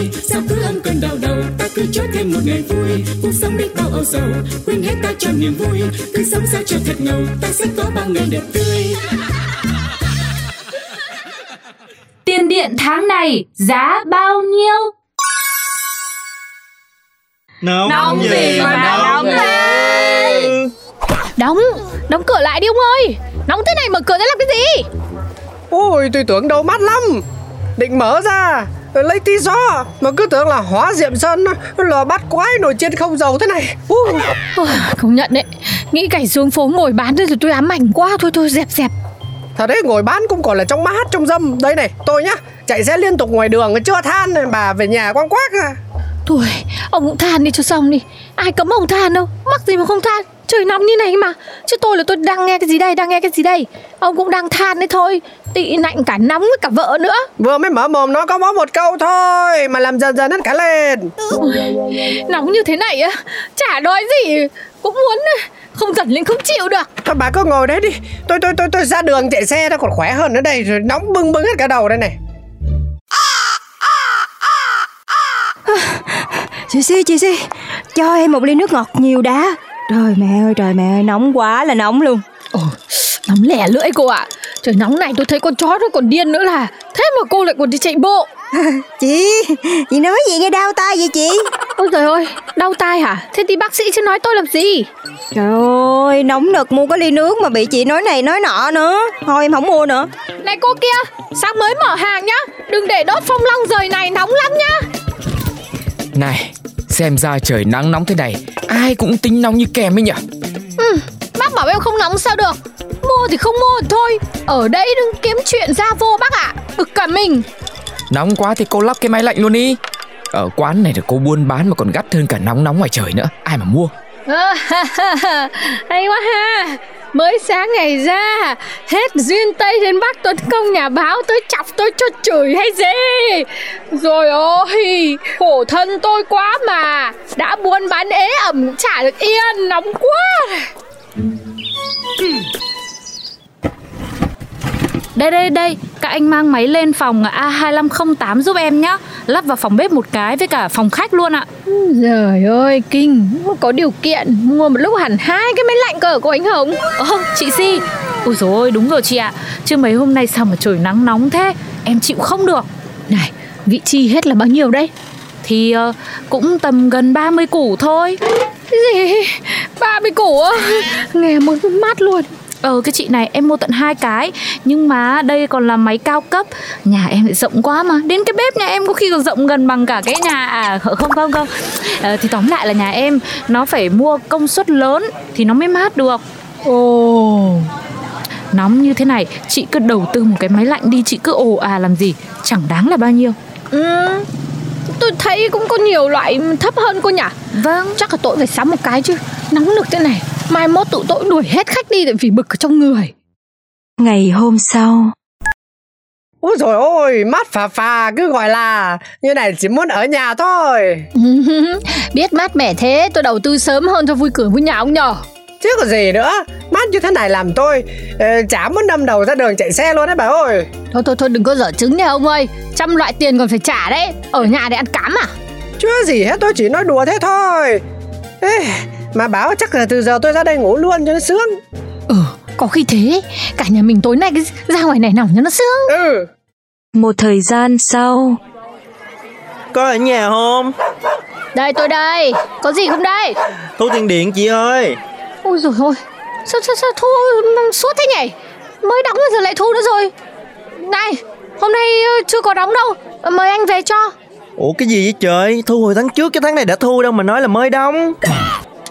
vui. Sao cứ âm cơn đau đầu ta cứ cho thêm một ngày vui. Cuộc sống đi bao âu sầu quên hết ta cho niềm vui. Cứ sống sao cho thật ngầu ta sẽ có bao ngày đẹp tươi. Tiền điện tháng này giá bao nhiêu? Nóng, Nóng gì mà nóng thế? Đóng, đóng cửa lại đi ông ơi. Nóng thế này mở cửa ra làm cái gì? Ôi tôi tưởng đâu mát lắm. Định mở ra lấy tí gió. Mà cứ tưởng là hóa diệm sơn Lò bắt quái nổi trên không dầu thế này. Uh. Ôi, Công nhận đấy. Nghĩ cảnh xuống phố ngồi bán thì tôi ám ảnh quá. Thôi thôi dẹp dẹp. Thật đấy ngồi bán cũng còn là trong mát trong dâm. Đây này tôi nhá. Chạy xe liên tục ngoài đường chưa than Bà về nhà quăng quác à. Thôi ông cũng than đi cho xong đi. Ai cấm ông than đâu? Mắc gì mà không than Trời nóng như này mà. Chứ tôi là tôi đang nghe cái gì đây Đang nghe cái gì đây? Ông cũng đang than đấy thôi. Tị nạnh cả nóng với cả vợ nữa. Vừa mới mở mồm nó có mỗi một câu thôi Mà làm dần dần hết cả lên. Nóng như thế này á Chả nói gì. Cũng muốn không giật lên không chịu được. Thôi bà cứ ngồi đấy đi. Tôi tôi tôi tôi ra đường chạy xe nó còn khỏe hơn ở đây Rồi nóng bưng bưng hết cả đầu đây này. Chị Si, chị Si, cho em một ly nước ngọt nhiều đá. Trời mẹ ơi, trời mẹ ơi, nóng quá là nóng luôn. Ồ, nóng lẻ lưỡi cô ạ Trời nóng này tôi thấy con chó nó còn điên nữa là Thế mà cô lại còn đi chạy bộ Chị, chị nói gì nghe đau tay vậy chị? Ôi trời ơi, đau tai hả? Thế thì bác sĩ chứ nói tôi làm gì? Trời ơi, nóng nực mua cái ly nước mà bị chị nói này nói nọ nữa. Thôi em không mua nữa. Này cô kia, sáng mới mở hàng nhá Đừng để đốt phong long rời này nóng lắm nhá Này, xem ra trời nắng nóng thế này Ai cũng tính nóng như kèm ấy nhỉ? Ừ, Bác bảo em không nóng sao được? Mua thì không mua thì thôi. Ở đây đừng kiếm chuyện ra vô bác ạ. À. Ực cả mình. Nóng quá thì cô lắp cái máy lạnh luôn đi. Ở quán này thì cô buôn bán mà còn gắt hơn cả nóng nóng ngoài trời nữa. Ai mà mua? Hay quá ha Mới sáng ngày ra, Hết duyên Tây đến Bắc Tuấn Công nhà báo, Tôi chọc, tôi cho chửi hay gì? Rồi ôi, Khổ thân tôi quá mà, Đã buôn bán ế ẩm chả được yên, Nóng quá. Ừ. Đây đây đây, các anh mang máy lên phòng A2508 giúp em nhá. Lắp vào phòng bếp một cái với cả phòng khách luôn ạ. Trời ơi, kinh. Có điều kiện. Mua một lúc hẳn hai cái máy lạnh cỡ của anh Hồng. Ồ, chị Si. Ôi dồi ôi, đúng rồi chị ạ. Chứ mấy hôm nay sao mà trời nắng nóng thế? Em chịu không được. Này, vị chi hết là bao nhiêu đấy? Thì uh, cũng tầm gần 30 củ thôi. Cái gì? 30 củ á? Nghe mới mát luôn Ờ cái chị này em mua tận hai cái Nhưng mà đây còn là máy cao cấp. Nhà em lại rộng quá mà. Đến cái bếp nhà em có khi còn rộng gần bằng cả cái nhà À không không không. Ờ, Thì tóm lại là nhà em Nó phải mua công suất lớn Thì nó mới mát được. Ồ. Nóng như thế này Chị cứ đầu tư một cái máy lạnh đi Chị cứ ồ à làm gì? Chẳng đáng là bao nhiêu. Ừ Tôi thấy cũng có nhiều loại thấp hơn cô nhỉ? Vâng. Chắc là tôi phải sắm một cái chứ. Nóng nực thế này Mai mốt tụi tôi đuổi hết khách đi Tại vì bực ở trong người. Ngày hôm sau. Úi rồi ôi, mát phà phà cứ gọi là Như này chỉ muốn ở nhà thôi. Biết mát mẻ thế Tôi đầu tư sớm hơn cho vui cửa vui nhà ông nhờ Chứ có gì nữa Mát như thế này làm tôi uh, Chả muốn đâm đầu ra đường chạy xe luôn đấy bà ơi. Thôi thôi thôi đừng có dở trứng nha ông ơi. Trăm loại tiền còn phải trả đấy. Ở nhà để ăn cám à? Chưa gì hết tôi chỉ nói đùa thế thôi. Ê, Mà bảo chắc là từ giờ tôi ra đây ngủ luôn cho nó sướng. Ừ có khi thế. Cả nhà mình tối nay ra ngoài này nằm cho nó sướng. Ừ. Một thời gian sau. Có ở nhà không? Đây tôi đây. Có gì không đây? Thu tiền điện chị ơi. Ôi rồi ôi. Sao sao sao thu suốt thế nhỉ? Mới đóng giờ lại thu nữa rồi. Này hôm nay chưa có đóng đâu. Mời anh về cho. Ủa cái gì vậy trời? Thu hồi tháng trước cái tháng này đã thu đâu mà nói là mới đóng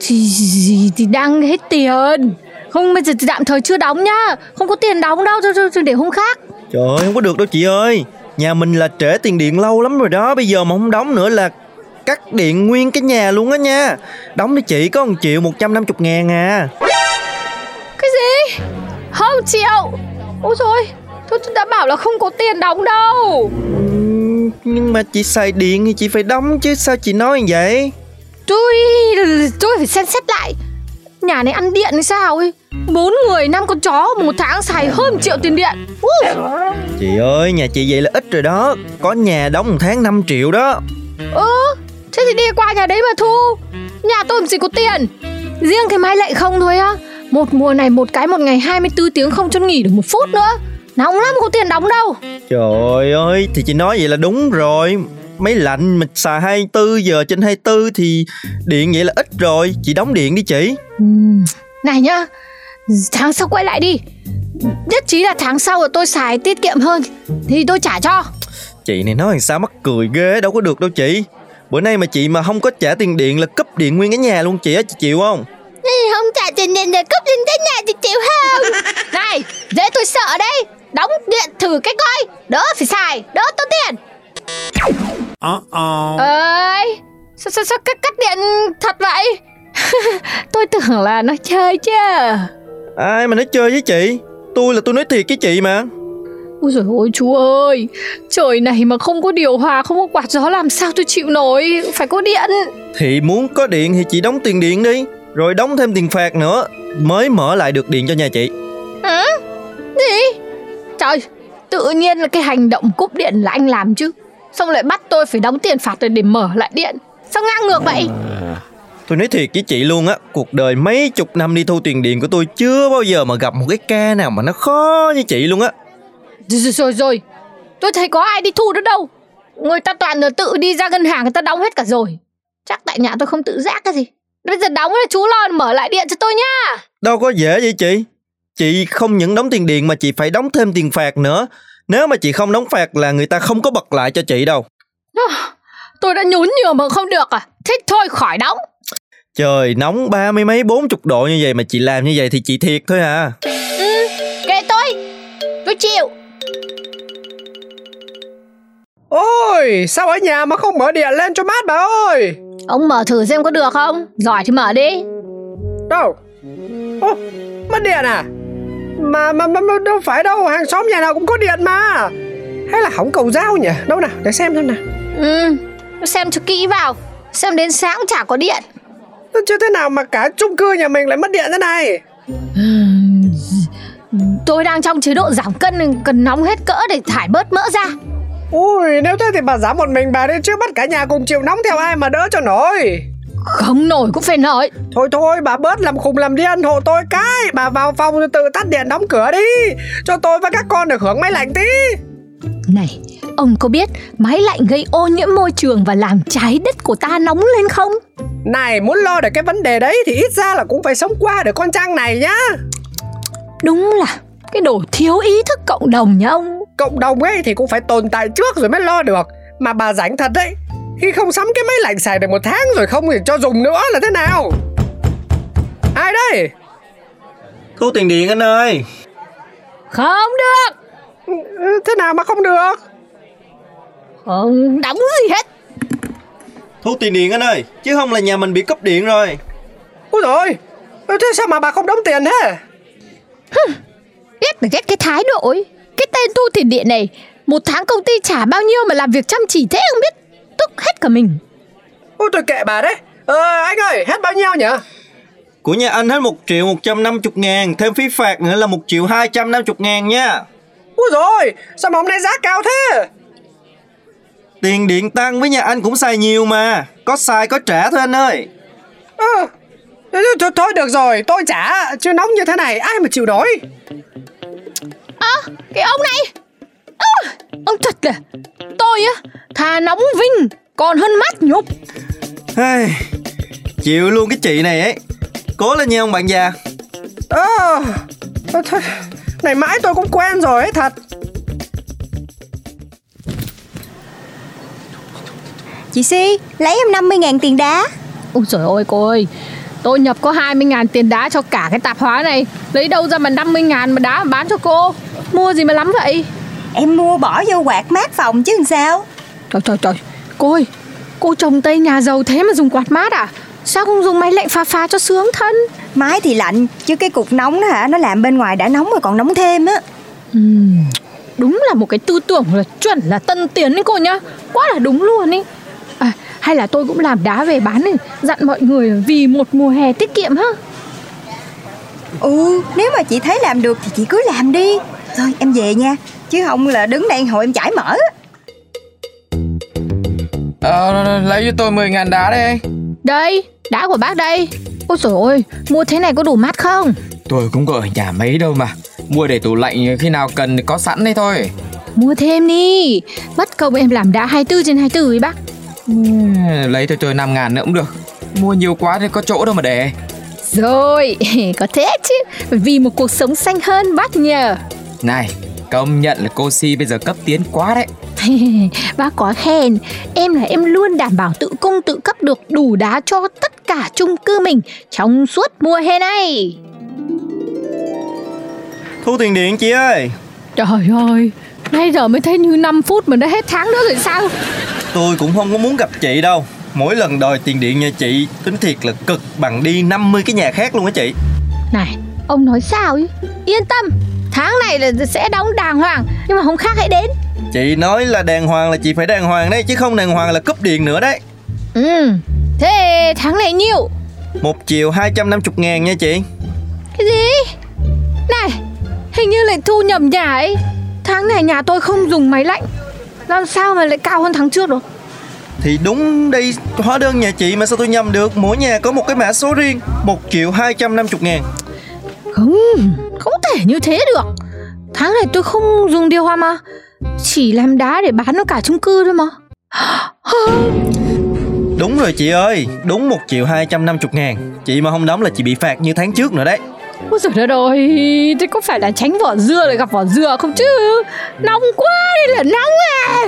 Thì gì thì đang hết tiền. Không bây giờ thì tạm thời chưa đóng nhá. Không có tiền đóng đâu thôi để hôm khác. Trời ơi không có được đâu chị ơi. Nhà mình là trễ tiền điện lâu lắm rồi đó. Bây giờ mà không đóng nữa là cắt điện nguyên cái nhà luôn á nha. Đóng đi chị có 1 triệu 150 ngàn à. Cái gì? Không chịu Ôi rồi Tôi đã bảo là không có tiền đóng đâu. Ừm, Nhưng mà chị xài điện thì chị phải đóng chứ Sao chị nói như vậy? Tôi phải xem xét lại. Nhà này ăn điện hay sao ấy? Bốn người năm con chó Một tháng xài hơn triệu tiền điện. Uh. Chị ơi nhà chị vậy là ít rồi đó. Có nhà đóng một tháng 5 triệu đó. Ừ Thế thì đi qua nhà đấy mà thu. Nhà tôi làm gì có tiền. Riêng cái máy lệ không thôi á. Một mùa này một cái một ngày 24 tiếng không cho nghỉ được một phút nữa. Nóng lắm có tiền đóng đâu. Trời ơi thì chị nói vậy là đúng rồi Máy lạnh mà xài 24 giờ trên 24 thì điện vậy là ít rồi. Chị đóng điện đi chị. Uhm, Này nhá Tháng sau quay lại đi. Nhất trí là tháng sau tôi xài tiết kiệm hơn Thì tôi trả cho. Chị này nói làm sao mắc cười ghê đâu có được đâu chị. Bữa nay mà chị mà không có trả tiền điện là cúp điện nguyên cái nhà luôn chị á chị chịu không? Không trả tiền điện để cúp điện cái nhà thì chịu không? Này dễ tôi sợ đấy. Đóng điện thử cái coi Đỡ phải xài Đỡ tốn tiền Uh-oh. ơi sao, sao, sao cắt, cắt điện thật vậy? Tôi tưởng là nó chơi chứ. Ai mà nói chơi với chị? Tôi là tôi nói thiệt với chị mà. Ôi dồi ôi chú ơi. Trời này mà không có điều hòa Không có quạt gió làm sao tôi chịu nổi? Phải có điện. Thì muốn có điện thì chị đóng tiền điện đi. Rồi đóng thêm tiền phạt nữa Mới mở lại được điện cho nhà chị. Hả? Gì? Trời Tự nhiên là cái hành động cúp điện là anh làm chứ Xong lại bắt tôi phải đóng tiền phạt để, để mở lại điện. Sao ngang ngược vậy? Tôi nói thiệt với chị luôn á Cuộc đời mấy chục năm đi thu tiền điện của tôi Chưa bao giờ mà gặp một cái ca nào mà nó khó như chị luôn á. Rồi rồi rồi, rồi. Tôi thấy có ai đi thu nữa đâu. Người ta toàn là tự đi ra ngân hàng Người ta đóng hết cả rồi. Chắc tại nhà tôi không tự giác cái gì. Bây giờ đóng là chú lo mở lại điện cho tôi nhá. Đâu có dễ vậy chị. Chị không những đóng tiền điện mà chị phải đóng thêm tiền phạt nữa Nếu mà chị không đóng phạt là người ta không có bật lại cho chị đâu. Tôi đã nhún nhường mà không được à. Thích thôi khỏi đóng. Trời nóng ba mươi mấy bốn chục độ như vậy mà chị làm như vậy thì chị thiệt thôi à. Ừ kệ tôi. Tôi chịu. Ôi sao ở nhà mà không mở điện lên cho mát bà ơi? Ông mở thử xem có được không? Giỏi thì mở đi. Đâu? Ô mất điện à mà, mà, mà, mà đâu phải đâu Hàng xóm nhà nào cũng có điện mà. Hay là hỏng cầu dao nhỉ? Đâu nào để xem xem nào. Ừ Xem cho kỹ vào Xem đến sáng chả có điện. Chứ thế nào mà cả chung cư nhà mình lại mất điện thế này? Tôi đang trong chế độ giảm cân Cần nóng hết cỡ để thải bớt mỡ ra. Ui nếu thế thì bà giảm một mình bà đi chứ bắt cả nhà cùng chịu nóng theo ai mà đỡ cho nổi Không nổi cũng phải nổi Thôi thôi bà bớt làm khùng làm điên hộ tôi cái. Bà vào phòng rồi tự tắt điện đóng cửa đi. Cho tôi và các con được hưởng máy lạnh tí. Này Ông có biết máy lạnh gây ô nhiễm môi trường Và làm trái đất của ta nóng lên không? Này muốn lo được cái vấn đề đấy Thì ít ra là cũng phải sống qua được con trăng này nhá. Đúng là cái đồ thiếu ý thức cộng đồng nhá ông. Cộng đồng ấy thì cũng phải tồn tại trước rồi mới lo được. Mà bà rảnh thật đấy Khi không sắm cái máy lạnh xài được một tháng rồi không thì cho dùng nữa là thế nào? Ai đây? Thu tiền điện anh ơi. Không được. Ừ, Thế nào mà không được? Không đóng gì hết. Thu tiền điện anh ơi Chứ không là nhà mình bị cúp điện rồi. Ôi rồi Thế sao mà bà không đóng tiền thế? Ghét là ghét cái thái độ ấy. Cái tên thu tiền điện này Một tháng công ty trả bao nhiêu mà làm việc chăm chỉ thế không biết Tức hết cả mình. Ôi tôi kệ bà đấy. Ờ anh ơi hết bao nhiêu nhỉ? Của nhà anh hết 1 triệu 150 ngàn Thêm phí phạt nữa là 1 triệu 250 ngàn nha. Ôi rồi Sao mà hôm nay giá cao thế? Tiền điện tăng với nhà anh cũng xài nhiều mà Có xài có trả thôi anh ơi. Ờ thôi, thôi, được rồi tôi trả Chứ nóng như thế này ai mà chịu nổi? À cái ông này Ông thật là Tôi á Thà nóng vinh Còn hơn mát nhục. Hey, Chịu luôn cái chị này ấy. Cố lên nha ông bạn già. À, thôi, Này mãi tôi cũng quen rồi ấy thật. Chị Si lấy em 50 ngàn tiền đá. Ôi trời ơi cô ơi Tôi nhập có 20 ngàn tiền đá cho cả cái tạp hóa này. Lấy đâu ra mà 50 ngàn mà đá mà bán cho cô? Mua gì mà lắm vậy Em mua bỏ vô quạt mát phòng chứ làm sao? Trời trời trời. Cô ơi Cô trồng tây nhà giàu thế mà dùng quạt mát à? Sao không dùng máy lạnh pha pha cho sướng thân? Máy thì lạnh Chứ cái cục nóng đó hả? Nó làm bên ngoài đã nóng rồi còn nóng thêm á. Uhm, Đúng là một cái tư tưởng là chuẩn là tân tiến đấy cô nhá. Quá là đúng luôn ý. À, Hay là tôi cũng làm đá về bán này Dặn mọi người vì một mùa hè tiết kiệm ha Ừ nếu mà chị thấy làm được thì chị cứ làm đi. Thôi em về nha Chứ không là đứng đây hồi em chải mở Ờ, lấy cho tôi 10 ngàn đá đây Đây, đá của bác đây. Ôi trời ơi, mua thế này có đủ mát không? Tôi cũng có ở nhà mấy đâu mà. Mua để tủ lạnh khi nào cần thì có sẵn đây thôi. Mua thêm đi. Mất công em làm đá 24 trên 24 ấy bác. Lấy cho tôi 5 ngàn nữa cũng được. Mua nhiều quá thì có chỗ đâu mà để. Rồi, có thế chứ. Vì một cuộc sống xanh hơn bác nhờ. Này, công nhận là cô Si bây giờ cấp tiến quá đấy. Bác có khen Em là em luôn đảm bảo tự cung tự cấp được đủ đá cho tất cả chung cư mình Trong suốt mùa hè này. Thu tiền điện chị ơi. Trời ơi Nay giờ mới thấy như 5 phút mà đã hết tháng nữa rồi sao? Tôi cũng không có muốn gặp chị đâu. Mỗi lần đòi tiền điện nhà chị Tính thiệt là cực bằng đi 50 cái nhà khác luôn á chị. Này ông nói sao ấy Yên tâm Tháng này là sẽ đóng đàng hoàng Nhưng mà hôm khác hãy đến. Chị nói là đàng hoàng là chị phải đàng hoàng đấy Chứ không đàng hoàng là cúp điện nữa đấy. Ừ Thế tháng này nhiêu? Một triệu 250 ngàn nha chị. Cái gì? Này Hình như lại thu nhầm nhà ấy. Tháng này nhà tôi không dùng máy lạnh. Làm sao mà lại cao hơn tháng trước được? Thì đúng đây hóa đơn nhà chị mà sao tôi nhầm được? Mỗi nhà có một cái mã số riêng một triệu 250 ngàn. Không Không thể như thế được. Tháng này tôi không dùng điều hòa mà Chỉ làm đá để bán cho cả chung cư thôi mà. Đúng rồi chị ơi Đúng một triệu 250 ngàn. Chị mà không đóng là chị bị phạt như tháng trước nữa đấy. Ôi giời đất ơi Thế có phải là tránh vỏ dưa lại gặp vỏ dừa không chứ? Nóng quá đây là nóng à